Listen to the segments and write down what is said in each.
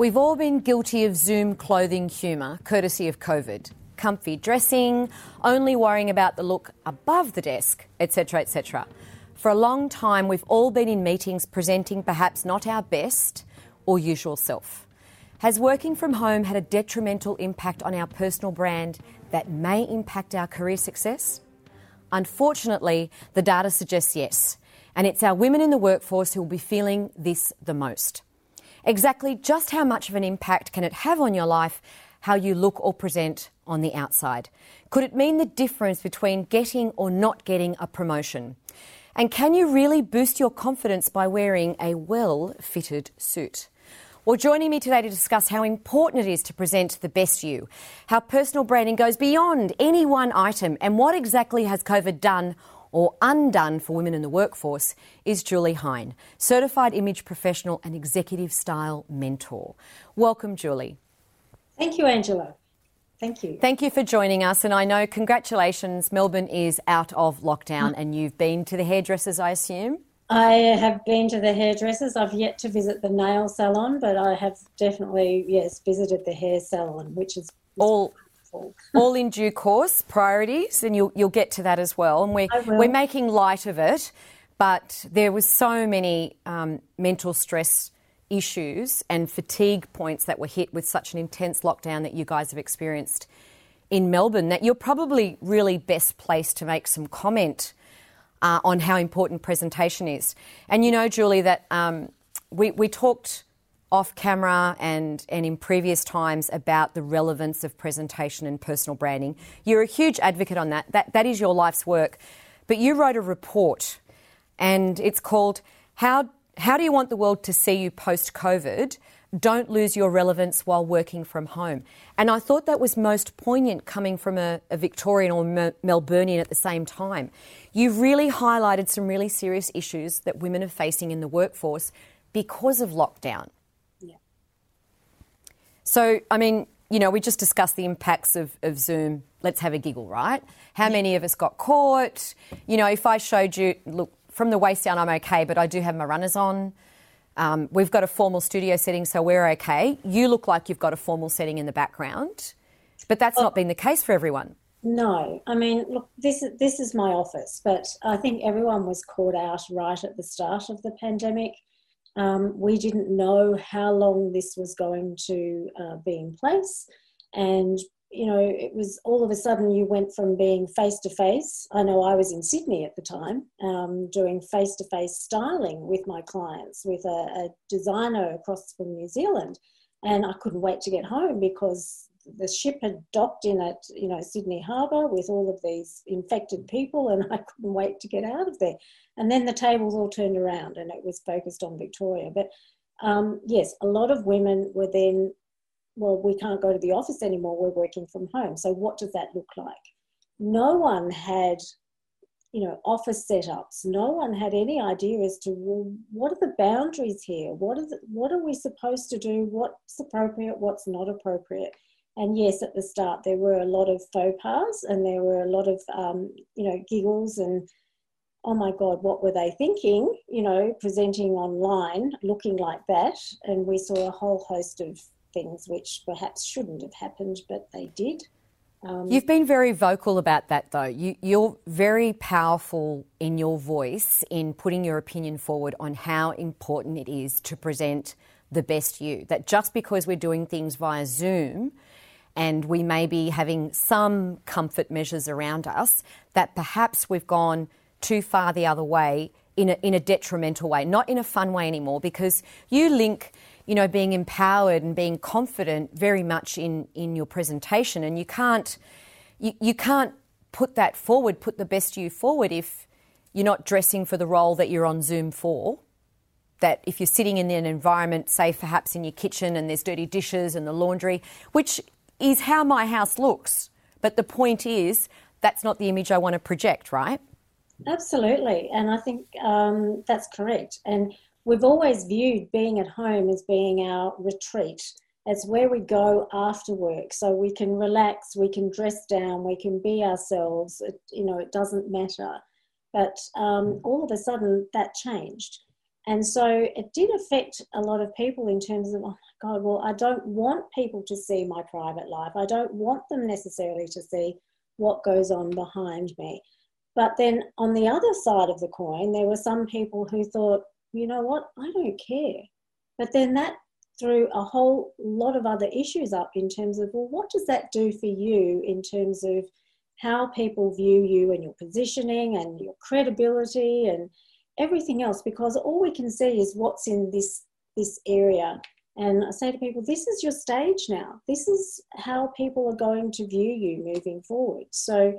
We've all been guilty of Zoom clothing humour, courtesy of COVID. Comfy dressing, only worrying about the look above the desk, etc., etc. For a long time, we've all been in meetings presenting perhaps not our best or usual self. Has working from home had a detrimental impact on our personal brand that may impact our career success? Unfortunately, the data suggests yes, and it's our women in the workforce who will be feeling this the most. Exactly just how much of an impact can it have on your life, how you look or present on the outside? Could it mean the difference between getting or not getting a promotion? And can you really boost your confidence by wearing a well fitted suit? Well, joining me today to discuss how important it is to present the best you, how personal branding goes beyond any one item, and what exactly has COVID done or undone for women in the workforce is Julie Hine, certified image professional and executive style mentor. Welcome, Julie. Thank you, Angela. Thank you. Thank you for joining us. And I know, congratulations, Melbourne is out of lockdown and you've been to the hairdressers, I assume? I have been to the hairdressers. I've yet to visit the nail salon, but I have definitely, yes, visited the hair salon, which is all all in due course, priorities, and you'll, you'll get to that as well. And we're, we're making light of it, but there was so many um, mental stress issues and fatigue points that were hit with such an intense lockdown that you guys have experienced in Melbourne that you're probably really best placed to make some comment uh, on how important presentation is. And you know, Julie, that um, we, we talked off camera and, and in previous times about the relevance of presentation and personal branding. You're a huge advocate on that. That, that is your life's work. But you wrote a report and it's called How, How Do You Want the World to See You Post COVID? Don't lose your relevance while working from home. And I thought that was most poignant coming from a, a Victorian or Melburnian at the same time. You've really highlighted some really serious issues that women are facing in the workforce because of lockdown. So, I mean, you know, we just discussed the impacts of, of Zoom. Let's have a giggle, right? How many of us got caught? You know, if I showed you, look, from the waist down, I'm okay, but I do have my runners on. Um, we've got a formal studio setting, so we're okay. You look like you've got a formal setting in the background, but that's not been the case for everyone. No, I mean, look, this is this is my office, but I think everyone was caught out right at the start of the pandemic. Um, we didn't know how long this was going to uh, be in place. And, you know, it was all of a sudden you went from being face to face. I know I was in Sydney at the time um, doing face to face styling with my clients, with a, a designer across from New Zealand. And I couldn't wait to get home because the ship had docked in at you know Sydney Harbour with all of these infected people, and I couldn't wait to get out of there. And then the tables all turned around, and it was focused on Victoria. But um, yes, a lot of women were then, well, we can't go to the office anymore. We're working from home. So what does that look like? No one had you know office setups no one had any idea as to well, what are the boundaries here what is what are we supposed to do what's appropriate what's not appropriate and yes, at the start there were a lot of faux pas and there were a lot of um, you know giggles and oh my god, what were they thinking? You know, presenting online looking like that, and we saw a whole host of things which perhaps shouldn't have happened, but they did. Um, You've been very vocal about that, though. You, you're very powerful in your voice in putting your opinion forward on how important it is to present the best you. That just because we're doing things via Zoom and we may be having some comfort measures around us, that perhaps we've gone too far the other way in a, in a detrimental way, not in a fun way anymore, because you link, you know, being empowered and being confident very much in, in your presentation, and you can't, you, you can't put that forward, put the best you forward if you're not dressing for the role that you're on Zoom for. That if you're sitting in an environment, say perhaps in your kitchen and there's dirty dishes and the laundry, which is how my house looks. But the point is, that's not the image I want to project, right? Absolutely. And I think um, that's correct. And we've always viewed being at home as being our retreat. It's where we go after work. So we can relax, we can dress down, we can be ourselves. It, you know, it doesn't matter. But um, all of a sudden, that changed. And so it did affect a lot of people in terms of, oh my God, well, I don't want people to see my private life. I don't want them necessarily to see what goes on behind me. But then on the other side of the coin, there were some people who thought, you know what, I don't care. But then that threw a whole lot of other issues up in terms of, well, what does that do for you in terms of how people view you and your positioning and your credibility and everything else? Because all we can see is what's in this this area. And I say to people, this is your stage now. This is how people are going to view you moving forward. So,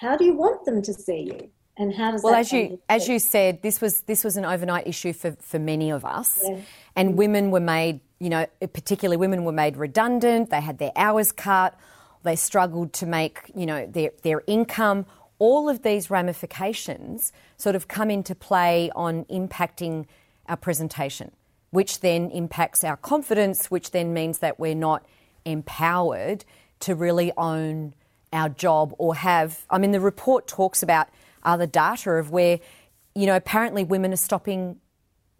how do you want them to see you? And how does well, as you as you said, this was this was an overnight issue for, for many of us, yeah. and women were made, you know, particularly women were made redundant. They had their hours cut. They struggled to make, you know, their their income. All of these ramifications sort of come into play on impacting our presentation, which then impacts our confidence, which then means that we're not empowered to really own our job or have. I mean, the report talks about other data of where, you know, apparently women are stopping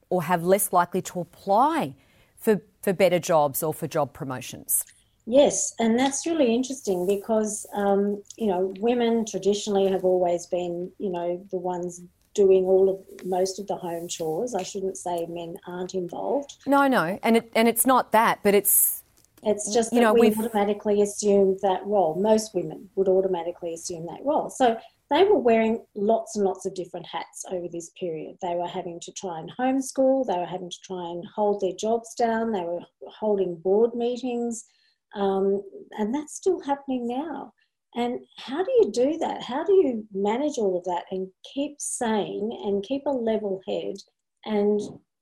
or have less likely to apply for, for better jobs or for job promotions. Yes, and that's really interesting because, um, you know, women traditionally have always been, you know, the ones doing all of most of the home chores. I shouldn't say men aren't involved. No, no, and it, and it's not that, but it's it's just you know we automatically assume that role. Most women would automatically assume that role. So they were wearing lots and lots of different hats over this period. They were having to try and homeschool, they were having to try and hold their jobs down, they were holding board meetings, um, and that's still happening now. And how do you do that? How do you manage all of that and keep sane and keep a level head? And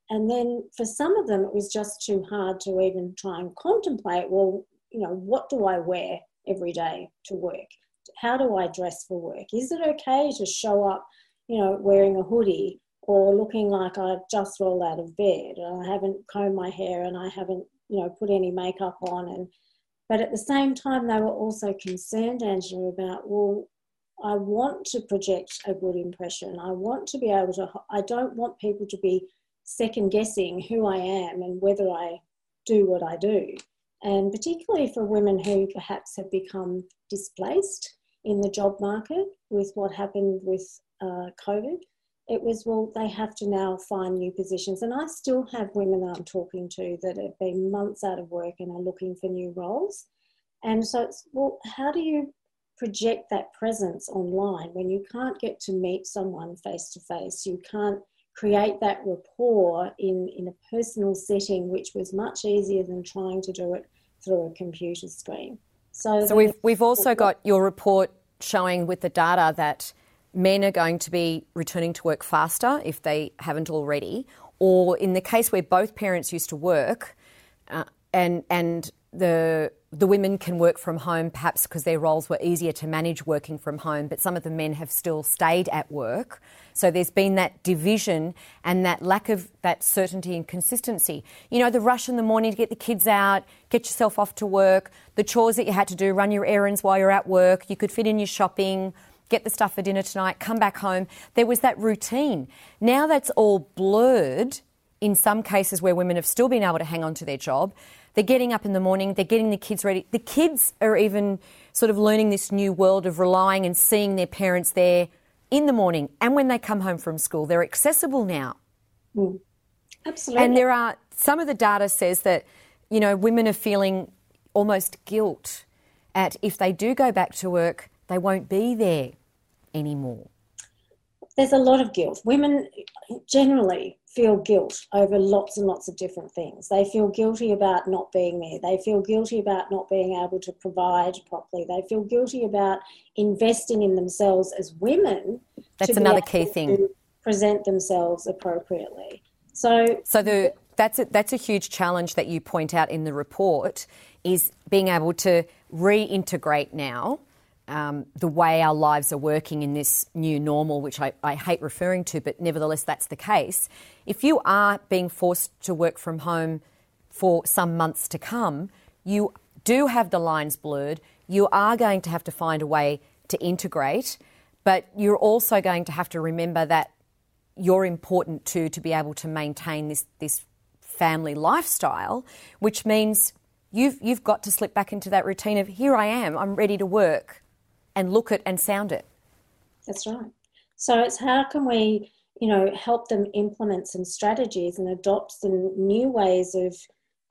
and then for some of them, it was just too hard to even try and contemplate. Well, you know, what do I wear every day to work? how do I dress for work? Is it okay to show up, you know, wearing a hoodie or looking like I've just rolled out of bed and I haven't combed my hair and I haven't, you know, put any makeup on and but at the same time they were also concerned, Angela, about well, I want to project a good impression. I want to be able to I don't want people to be second guessing who I am and whether I do what I do. And particularly for women who perhaps have become displaced in the job market with what happened with uh, COVID, it was, well, they have to now find new positions. And I still have women that I'm talking to that have been months out of work and are looking for new roles. And so it's, well, how do you project that presence online when you can't get to meet someone face to face? You can't create that rapport in, in a personal setting, which was much easier than trying to do it through a computer screen. So, so we've, we've also got your report showing with the data that men are going to be returning to work faster if they haven't already, or in the case where both parents used to work, uh, and and the the women can work from home perhaps because their roles were easier to manage working from home, but some of the men have still stayed at work. So there's been that division and that lack of that certainty and consistency. You know, the rush in the morning to get the kids out, get yourself off to work, the chores that you had to do, run your errands while you're at work, you could fit in your shopping, get the stuff for dinner tonight, come back home. There was that routine. Now that's all blurred in some cases where women have still been able to hang on to their job. They're getting up in the morning, they're getting the kids ready. The kids are even sort of learning this new world of relying and seeing their parents there in the morning and when they come home from school. They're accessible now. Mm. Absolutely. And there are some of the data says that, you know, women are feeling almost guilt at if they do go back to work, they won't be there anymore. There's a lot of guilt. Women generally feel guilt over lots and lots of different things. They feel guilty about not being there. They feel guilty about not being able to provide properly. They feel guilty about investing in themselves as women. That's another key thing. present themselves appropriately. So, so the that's a, that's a huge challenge that you point out in the report is being able to reintegrate now um, the way our lives are working in this new normal, which I, I, hate referring to, but nevertheless, that's the case. If you are being forced to work from home for some months to come, you do have the lines blurred. You are going to have to find a way to integrate, but you're also going to have to remember that you're important too to be able to maintain this this family lifestyle, which means you've you've got to slip back into that routine of here I am, I'm ready to work and look it and sound it. That's right. So it's how can we, you know, help them implement some strategies and adopt some new ways of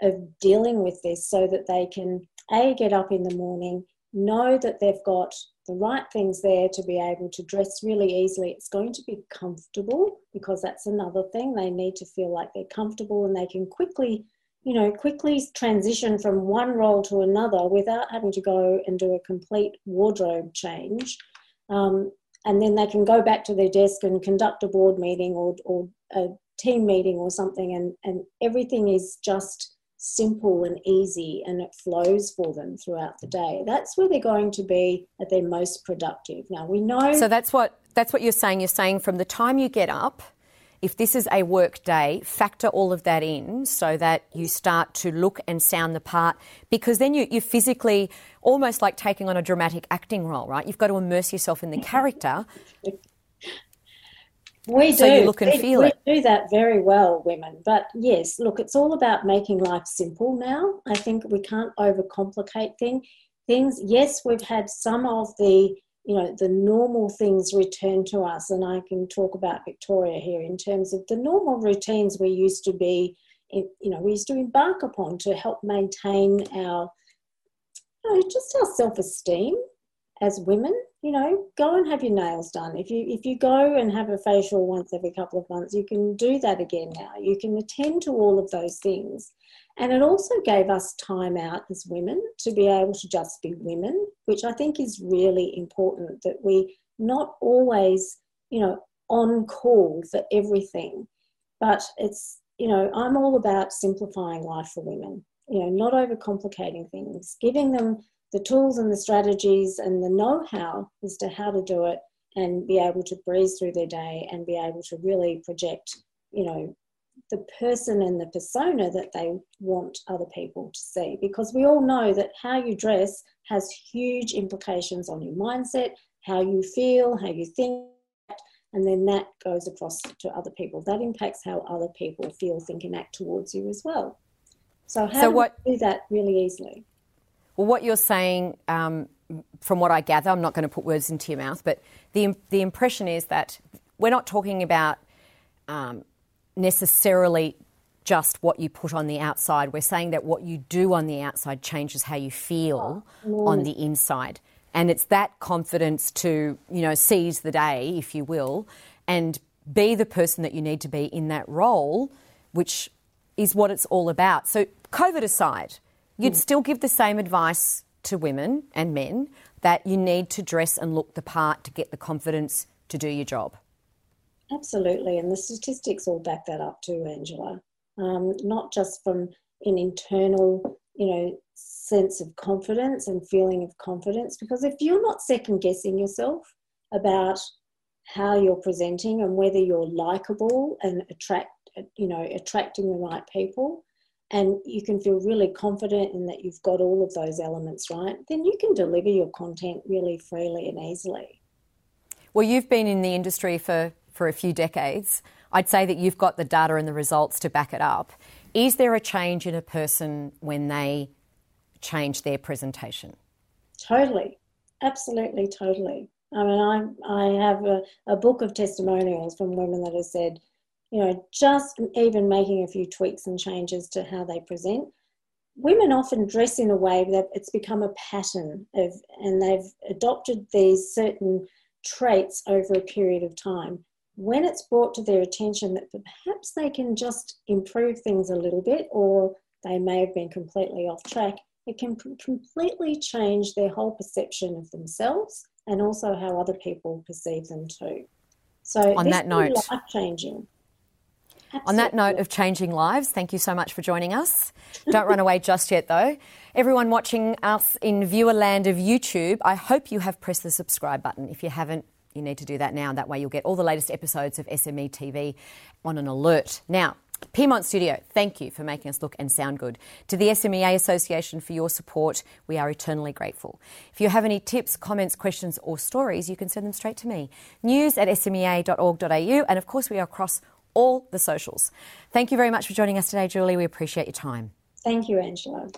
of dealing with this so that they can a get up in the morning, know that they've got the right things there to be able to dress really easily. It's going to be comfortable because that's another thing. They need to feel like they're comfortable and they can quickly, you know, quickly transition from one role to another without having to go and do a complete wardrobe change. Um, and then they can go back to their desk and conduct a board meeting or, or a team meeting or something, and, and everything is just simple and easy and it flows for them throughout the day. That's where they're going to be at their most productive. Now we know so that's what that's what you're saying. You're saying from the time you get up if this is a work day factor all of that in so that you start to look and sound the part because then you, you physically almost like taking on a dramatic acting role right you've got to immerse yourself in the character we so do. you look and we, feel we it. do that very well, women. But yes, look, it's all about making life simple now. I think we can't overcomplicate thing, things. Yes, we've had some of the you know the normal things return to us, and I can talk about Victoria here in terms of the normal routines we used to be, you know, we used to embark upon to help maintain our, you know, just our self esteem as women. You know go and have your nails done. If you if you go and have a facial once every couple of months you can do that again now. You can attend to all of those things and it also gave us time out as women to be able to just be women which i think is really important that we not always you know on call for everything. But it's you know i'm all about simplifying life for women you know not overcomplicating things giving them the tools and the strategies and the know how as to how to do it and be able to breeze through their day and be able to really project, you know, the person and the persona that they want other people to see. Because we all know that how you dress has huge implications on your mindset, how you feel, how you think, and then that goes across to other people. That impacts how other people feel, think, and act towards you as well. So, how so do what, do that really easily? Well, what you're saying, um, from what I gather, I'm not going to put words into your mouth, but the, the impression is that we're not talking about um, necessarily just what you put on the outside. We're saying that what you do on the outside changes how you feel oh, on the inside. And it's that confidence to, you know, seize the day, if you will, and be the person that you need to be in that role, which is what it's all about. So, COVID aside, You'd mm. still give the same advice to women and men that you need to dress and look the part to get the confidence to do your job. Absolutely, and the statistics all back that up too, Angela. Um, not just from an internal, you know, sense of confidence and feeling of confidence, because if you're not second guessing yourself about how you're presenting and whether you're likable and attract, you know, attracting the right people, and you can feel really confident in that you've got all of those elements right, then you can deliver your content really freely and easily. Well, you've been in the industry for, for a few decades. I'd say that you've got the data and the results to back it up. Is there a change in a person when they change their presentation? Totally, absolutely, totally. I mean, I, I have a, a book of testimonials from women that have said, you know, just even making a few tweaks and changes to how they present. Women often dress in a way that it's become a pattern of, and they've adopted these certain traits over a period of time. When it's brought to their attention that perhaps they can just improve things a little bit, or they may have been completely off track, it can completely change their whole perception of themselves and also how other people perceive them too. So on that note, life changing. Absolutely. On that note of changing lives, thank you so much for joining us. Don't run away just yet, though. Everyone watching us in viewer land of YouTube, I hope you have pressed the subscribe button. If you haven't, you need to do that now. That way, you'll get all the latest episodes of SME TV on an alert. Now, Piedmont Studio, thank you for making us look and sound good. To the SMEA Association for your support, we are eternally grateful. If you have any tips, comments, questions, or stories, you can send them straight to me. News at smea.org.au, and of course, we are across all the socials. Thank you very much for joining us today, Julie. We appreciate your time. Thank you, Angela.